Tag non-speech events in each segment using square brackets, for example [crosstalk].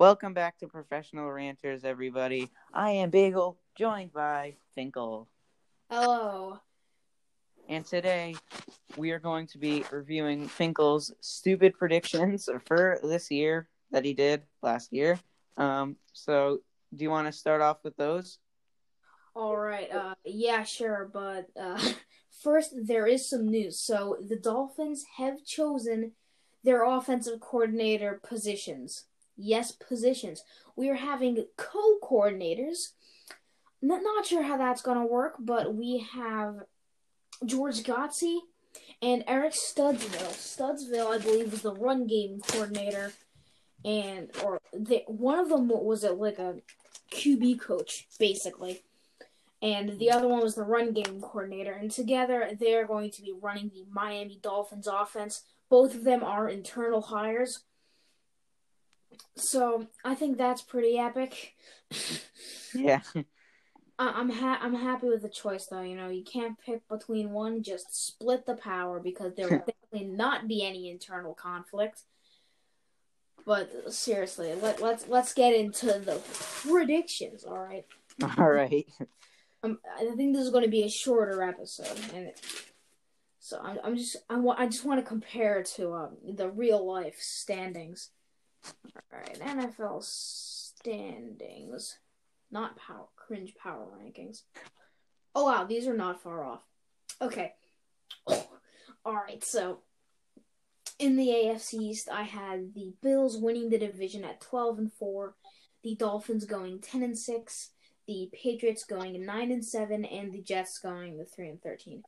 Welcome back to Professional Ranters, everybody. I am Bagel, joined by Finkle. Hello. And today we are going to be reviewing Finkle's stupid predictions for this year that he did last year. Um, so, do you want to start off with those? All right. Uh, yeah, sure. But uh, [laughs] first, there is some news. So the Dolphins have chosen their offensive coordinator positions. Yes, positions. We are having co-coordinators. Not not sure how that's gonna work, but we have George Godsey and Eric Studesville. Studesville, I believe, is the run game coordinator, and or the, one of them was a, like a QB coach, basically, and the other one was the run game coordinator. And together, they are going to be running the Miami Dolphins offense. Both of them are internal hires. So I think that's pretty epic. Yeah. [laughs] I- I'm ha- I'm happy with the choice though. You know, you can't pick between one. Just split the power because there will [laughs] definitely not be any internal conflict. But seriously, let let's let's get into the predictions. All right. All right. Um, I think this is going to be a shorter episode, and so I'm, I'm just I want I just want to compare to um the real life standings. All right, NFL standings, not power cringe power rankings. Oh wow, these are not far off. Okay. [coughs] All right, so in the AFC East, I had the Bills winning the division at 12 and 4, the Dolphins going 10 and 6, the Patriots going 9 and 7, and the Jets going the 3 and 13.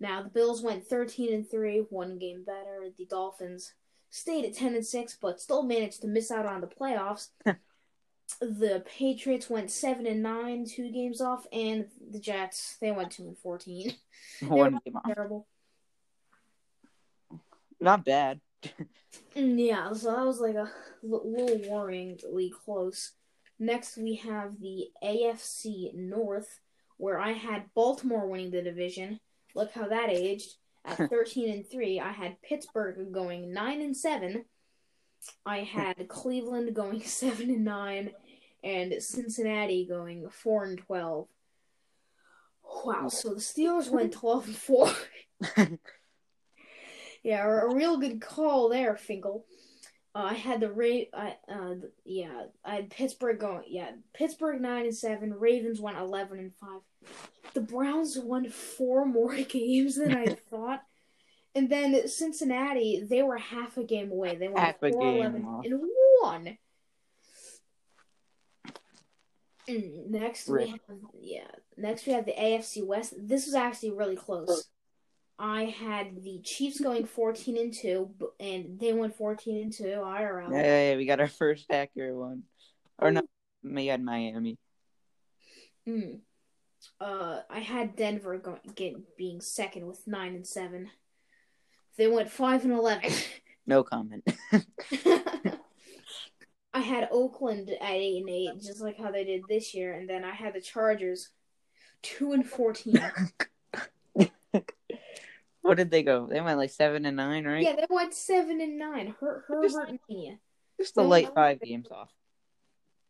Now, the Bills went 13 and 3, one game better. The Dolphins stayed at 10 and 6 but still managed to miss out on the playoffs. [laughs] the Patriots went 7 and 9, two games off, and the Jets, they went 2 and 14. [laughs] One game off. Terrible. Not bad. Mm, Yeah, so that was like a little worryingly close. Next, we have the AFC North, where I had Baltimore winning the division. Look how that aged. At 13 and 3, I had Pittsburgh going 9 and 7. I had Cleveland going [laughs] 7 and 9 and Cincinnati going 4 and 12. Wow, so the Steelers went 12 and 4. [laughs] Yeah, a a real good call there, Finkle. Uh, I had the Ra- I, uh, yeah, I had Pittsburgh going. Yeah, Pittsburgh nine and seven. Ravens went eleven and five. The Browns won four more [laughs] games than I [laughs] thought, and then Cincinnati they were half a game away. They went Half a 4 game 11 off. and one. Mm, Next we have yeah. Next we have the AFC West. This was actually really close. I had the Chiefs going fourteen and two, and they went fourteen and two IRL. Hey, we got our [laughs] first accurate one. Or no, we had Miami. Mm. Uh, I had Denver going get being second with nine and seven. They went five and eleven. [laughs] No comment. [laughs] I had Oakland at eight and eight, just like how they did this year, and then I had the Chargers two and fourteen. What did they go? They went like seven and nine, right? yeah, they went seven and nine. Her- Herbert Mania. Just the light five games off.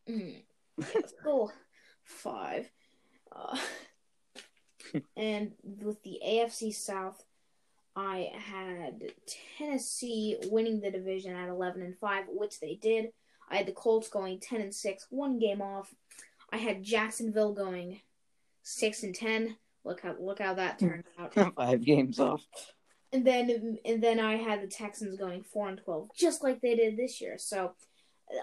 Mm. Still five. Uh, and with the AFC South, I had Tennessee winning the division at eleven and five, which they did. I had the Colts going ten and six, one game off. I had Jacksonville going six and ten. Look how look how that turned out. [laughs] five games off. And then and then I had the Texans going four and twelve, just like they did this year. So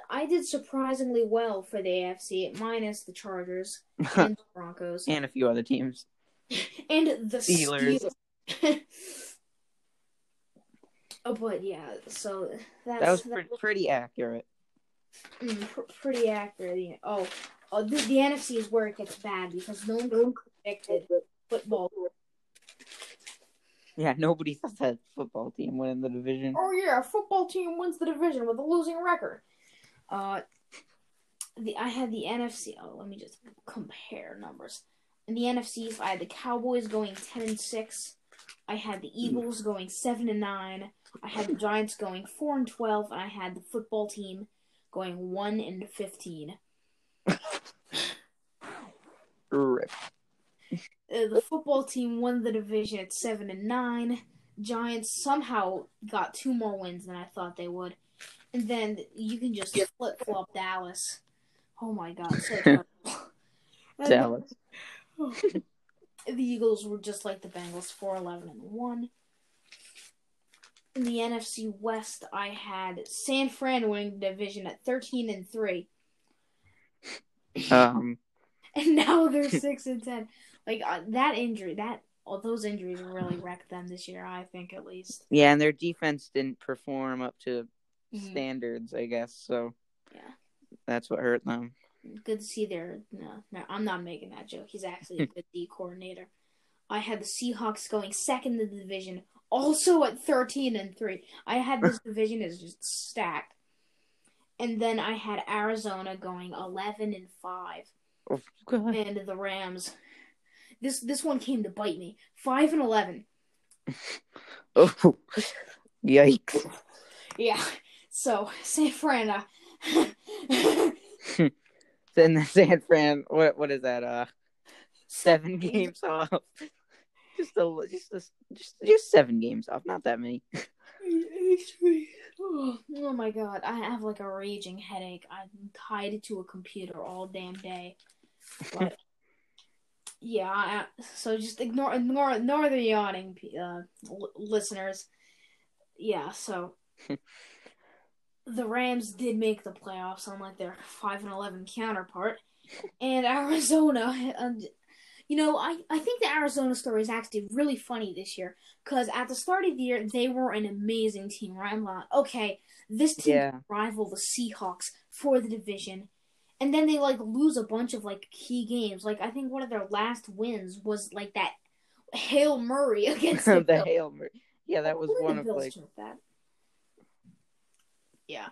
I did surprisingly well for the AFC, minus the Chargers [laughs] and the Broncos and a few other teams. [laughs] and the Steelers. Steelers. oh, but yeah, so that's That was that pre- pretty accurate. mm, pr- pretty accurate. Oh, oh the, the NFC is where it gets bad because no one football. Yeah, nobody thought that football team winning the division. Oh yeah, a football team wins the division with a losing record. Uh, the I had the NFC. Oh, let me just compare numbers. In the NFC, I had the Cowboys going ten and six. I had the Eagles going seven and nine. I had the Giants going four and twelve, and I had the football team going one and fifteen. [laughs] Rip. Uh, the football team won the division at seven and nine. Giants somehow got two more wins than I thought they would, and then you can just flip flop Dallas. Oh my god, so [laughs] terrible. Dallas. [laughs] the Eagles were just like the Bengals, 4 11 and 1. In the NFC West, I had San Fran winning the division at 13 and 3. Um. [laughs] And now they're 6 and 10. Like, uh, that injury, that. All those injuries really [sighs] wrecked them this year, I think, at least. Yeah, and their defense didn't perform up to Mhm. standards, I guess. So Yeah. that's what hurt them. Good to see their. No, no, I'm not making that joke. He's actually a [laughs] good D coordinator. I had the Seahawks going second in the division, also at 13 and 3. I had this [laughs] division as just stacked. And then I had Arizona going 11 and 5 Oh, and the Rams. This this one came to bite me. 5 and 11. [laughs] Oh, yikes! Yeah. So, San Fran uh, [laughs] Then the San Fran, what what is that? Uh, seven games off. [laughs] Just a just a, just just seven games off. Not that many. Oh, oh my god, I have like a raging headache. I'm tied to a computer all damn day. But yeah, so just ignore ignore ignore the yawning, uh, l- listeners. Yeah, so [laughs] the Rams did make the playoffs, unlike their five and eleven counterpart, and Arizona. You know, I, I think the Arizona story is actually really funny this year because at the start of the year they were an amazing team. Right? I'm like, okay, this team Yeah. rival the Seahawks for the division, and then they like lose a bunch of like key games. Like I think one of their last wins was like that Hail Murray [laughs] against [laughs] the, the Bills. Hail Mary. Yeah, that was one of like that. Yeah.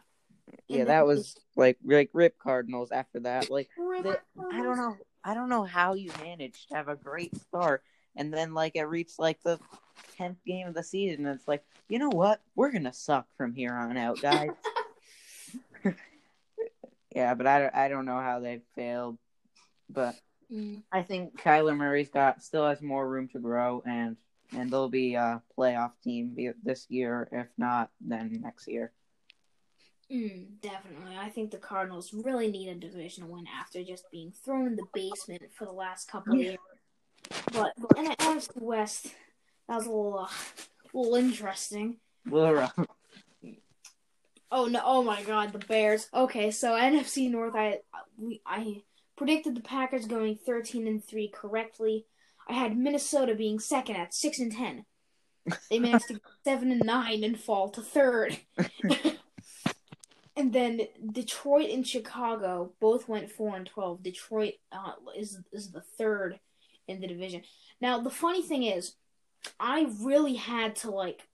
yeah, And that then- was like like Rip Cardinals after that. Like [laughs] the, I don't know, I don't know how you managed to have a great start and then like it reached like the tenth game of the season. And it's like you know what, we're gonna suck from here on out, guys. Yeah, but I don't, I don't know how they failed, but Mm. I think Kyler Murray's got still has more room to grow, and and they'll be a playoff team this year. If not, then next year. Mm, definitely. I think the Cardinals really need a division win after just being thrown in the basement for the last couple of years. But in the NFC West, that was a little, uh, a little interesting. Little rough. Oh no! Oh my God, the Bears. Okay, so NFC North, I we I predicted the Packers going thirteen and three correctly. I had Minnesota being second at six and ten. They managed to go [laughs] seven and nine and fall to third. [laughs] and then Detroit and Chicago both went four and twelve. Detroit uh, is is the third in the division. Now the funny thing is, I really had to like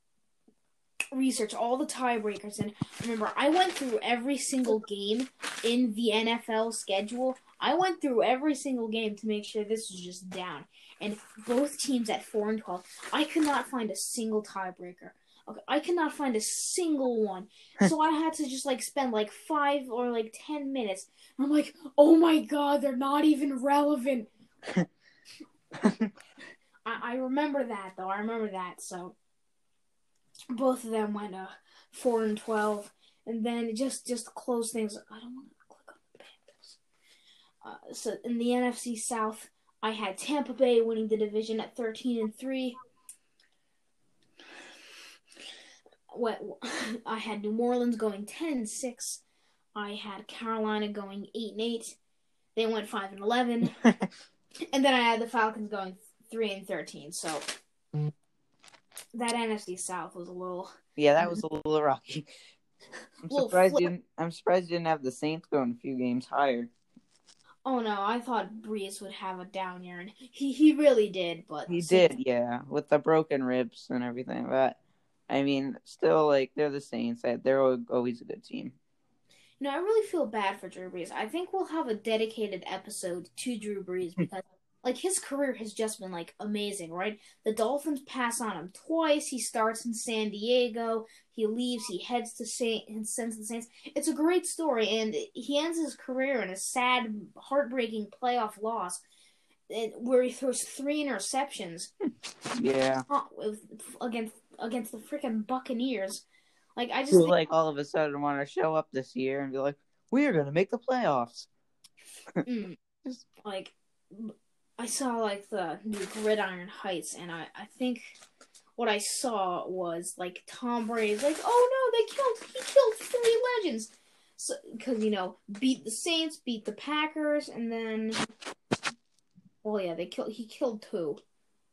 research all the tiebreakers and remember I went through every single game in the NFL schedule. I went through every single game to make sure this was just down. And both teams at four and twelve, I could not find a single tiebreaker. Okay, I could not find a single one. So I had to just like spend like five or like ten minutes. I'm like, oh my god, they're not even relevant. [laughs] I, I remember that though. I remember that. So both of them went uh four and twelve, and then just just to close things. I don't want to click on the Panthers. Uh, so in the NFC South, I had Tampa Bay winning the division at thirteen and three. What [laughs] I had New Orleans going ten and six. I had Carolina going eight and eight. They went five and eleven. [laughs] And then I had the Falcons going three and thirteen. So that NFC South was a little. Yeah, that [laughs] was a little rocky. I'm Little surprised flip. you. Didn't, I'm surprised you didn't have the Saints going a few games higher. Oh no, I thought Brees would have a down year, and he he really did. But He did, yeah, with the broken ribs and everything. But I mean, still, like they're the Saints. They're always a good team. No, I really feel bad for Drew Brees. I think we'll have a dedicated episode to Drew Brees because like his career has just been like amazing, right? The Dolphins pass on him twice. He starts in San Diego. He leaves. He heads to Saint and sends the Saints. It's a great story, and he ends his career in a sad, heartbreaking playoff loss, where he throws three interceptions. [laughs] Yeah. Against against the freaking Buccaneers. Like I just Who, think... like all of a sudden want to show up this year and be like, "We are going to make the playoffs." mm, [laughs] like I saw like the new Gridiron Heights, and I I think what I saw was like Tom Brady's like, oh no, they killed he killed three legends, so because you know beat the Saints, beat the Packers, and then well yeah they killed he killed two,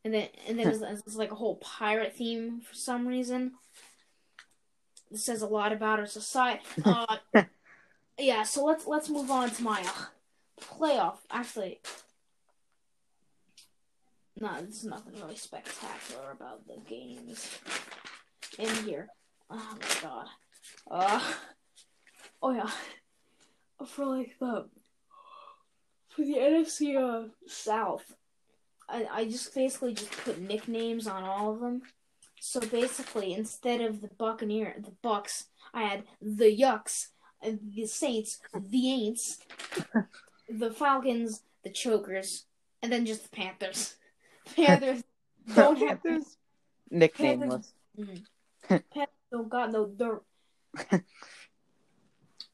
and then and then it's, like a whole pirate theme for some reason. This says a lot about our society. Uh, [laughs] yeah, so let's let's move on to my uh, playoff. Actually, no, there's nothing really spectacular about the games in here. Oh my god. Uh, oh yeah. For like the for the NFC uh, South, I I just basically just put nicknames on all of them. So basically, instead of the Buccaneer, the Bucks, I had the Yucks, the Saints, the Aints, [laughs] the Falcons, the Chokers, and then just the Panthers. Panthers [laughs] don't have Panthers nicknameless. Panthers, [laughs] Panthers don't got no dirt.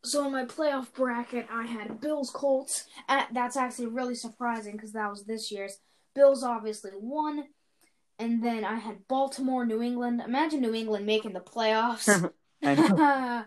so in my playoff bracket, I had Bills Colts. Uh, that's actually really surprising because that was this year's. Bills obviously won, and then I had Baltimore, New England. Imagine New England making the playoffs. [laughs]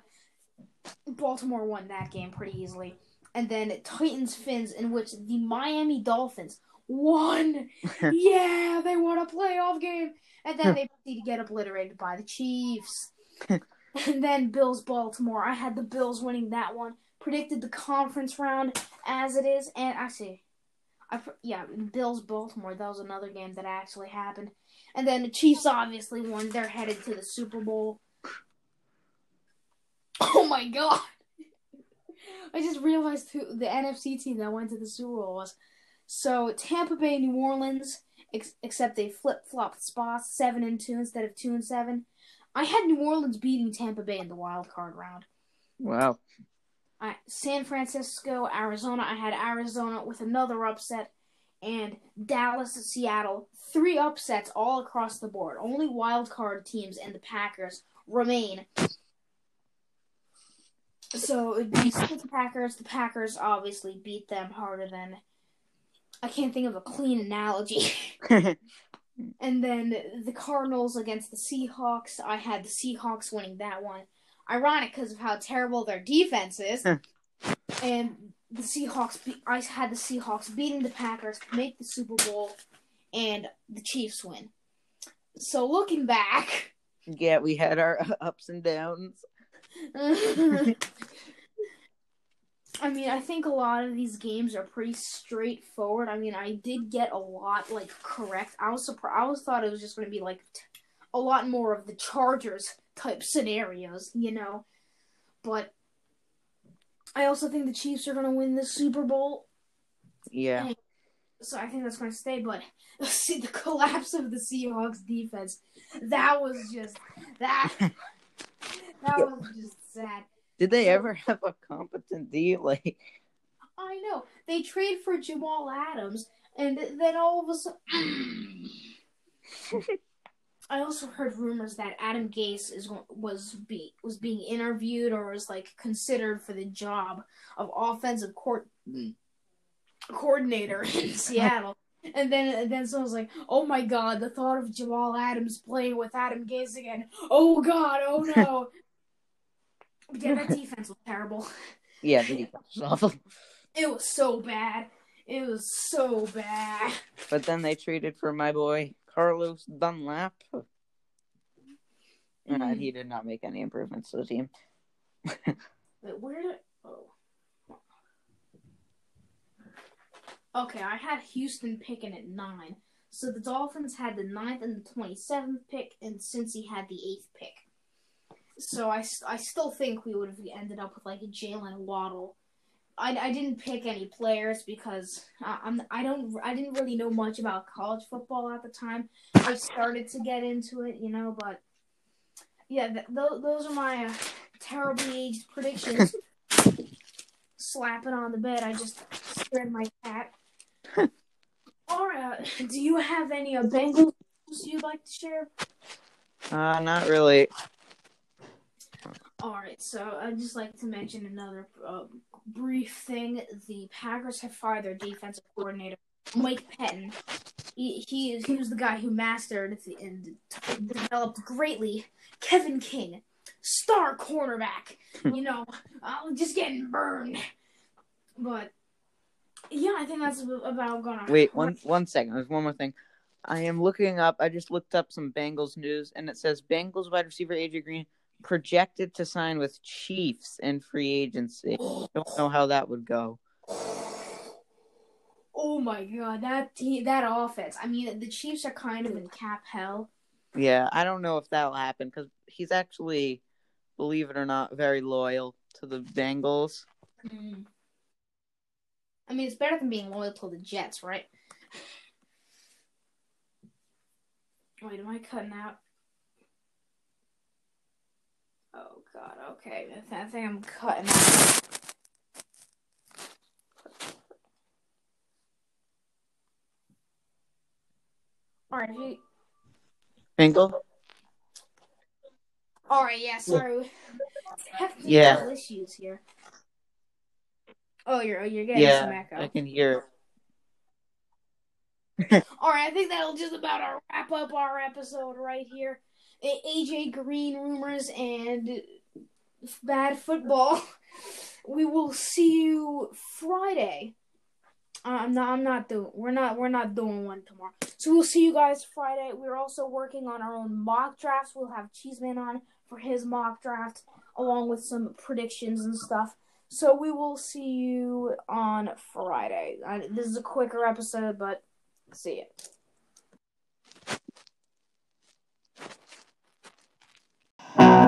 Baltimore won that game pretty easily. And then Titans Fins, in which the Miami Dolphins won. [laughs] yeah, they won a playoff game. And then they need to get obliterated by the Chiefs. [laughs] and then Bills Baltimore. I had the Bills winning that one. Predicted the conference round as it is, and actually, I yeah, Bills Baltimore. That was another game that actually happened. And then the Chiefs obviously won. They're headed to the Super Bowl. [laughs] Oh my god! I just realized who the NFC team that went to the Super Bowl was. So Tampa Bay, New Orleans, ex- except they flip flopped spots, seven and two instead of two and seven. I had New Orleans beating Tampa Bay in the wild card round. Wow. I, San Francisco, Arizona. I had Arizona with another upset, and Dallas, Seattle. Three upsets all across the board. Only wild card teams and the Packers remain. So it beats the Packers. The Packers obviously beat them harder than I can't think of a clean analogy. [laughs] [laughs] and then the Cardinals against the Seahawks. I had the Seahawks winning that one. Ironic because of how terrible their defense is. and the Seahawks, be- I had the Seahawks beating the Packers, make the Super Bowl, and the Chiefs win. So looking back, yeah, we had our [laughs] ups and downs. I mean, I think a lot of these games are pretty straightforward. I mean, I did get a lot like correct. I was surprised. I always thought it was just going to be like t- a lot more of the Chargers type scenarios, you know. But I also think the Chiefs are going to win the Super Bowl. Yeah. And so I think that's going to stay. But [laughs] see the collapse of the Seahawks defense. That was just that. [laughs] That was just sad. Did they ever [laughs] have a competent D? Like, I know they trade for Jamal Adams, and then all of a sudden, [laughs] I also heard rumors that Adam Gase is was be was being interviewed or was like considered for the job of offensive court coordinator in [laughs] Seattle. And then, and then someone's like, "Oh my God, the thought of Jamal Adams playing with Adam Gase again! Oh God, oh no!" Yeah, that [laughs] defense was terrible. Yeah, the defense was awful. [laughs] It was so bad. It was so bad. But then they traded for my boy Carlos Dunlap. Mm. And he did not make any improvements to the team. [laughs] Wait, where did oh Okay, I had Houston picking at nine. So the Dolphins had the ninth and the twenty seventh pick, and Cincy had the eighth pick. So I, I still think we would have ended up with like a Jaylen Waddle I, I didn't pick any players because I, I'm I don't I didn't really know much about college football at the time. I started to get into it, you know, but yeah, th- th- those are my uh, terribly aged predictions. [laughs] Slapping on the bed, I just scared my cat. [laughs] All right, uh, do you have any uh, Bengals you'd like to share? Uh, not really. All right, so I'd just like to mention another uh, brief thing. The Packers have fired their defensive coordinator, Mike Pettine. He he, is, he was the guy who mastered and developed greatly Kevin King, star cornerback. [laughs] you know, uh, just getting burned. But yeah, I think that's about gonna. Wait one one second. There's one more thing. I am looking up. I just looked up some Bengals news, and it says Bengals wide receiver AJ Green projected to sign with Chiefs in free agency. Don't know how that would go. Oh my god, that team, that offense. I mean, the Chiefs are kind of in cap hell. Yeah, I don't know if that'll happen because he's actually, believe it or not, very loyal to the Bengals. Mm. I mean, it's better than being loyal to the Jets, right? Wait, am I cutting out? Oh god, okay. I think I'm cutting out. Alright. Finkle? Alright, yeah, sorry. Yeah. issues here. Oh, you're oh, you're getting yeah, some echo. I can hear. [laughs] All right, I think that'll just about wrap up our episode right here. AJ Green rumors and bad football. we will see you Friday. Uh, I'm not. I'm not doing. We're not. We're not doing one tomorrow. So we'll see you guys Friday. We're also working on our own mock drafts. We'll have Cheeseman on for his mock draft, along with some predictions and stuff. So we will see you on Friday. I, this is a quicker episode, but see it. Uh.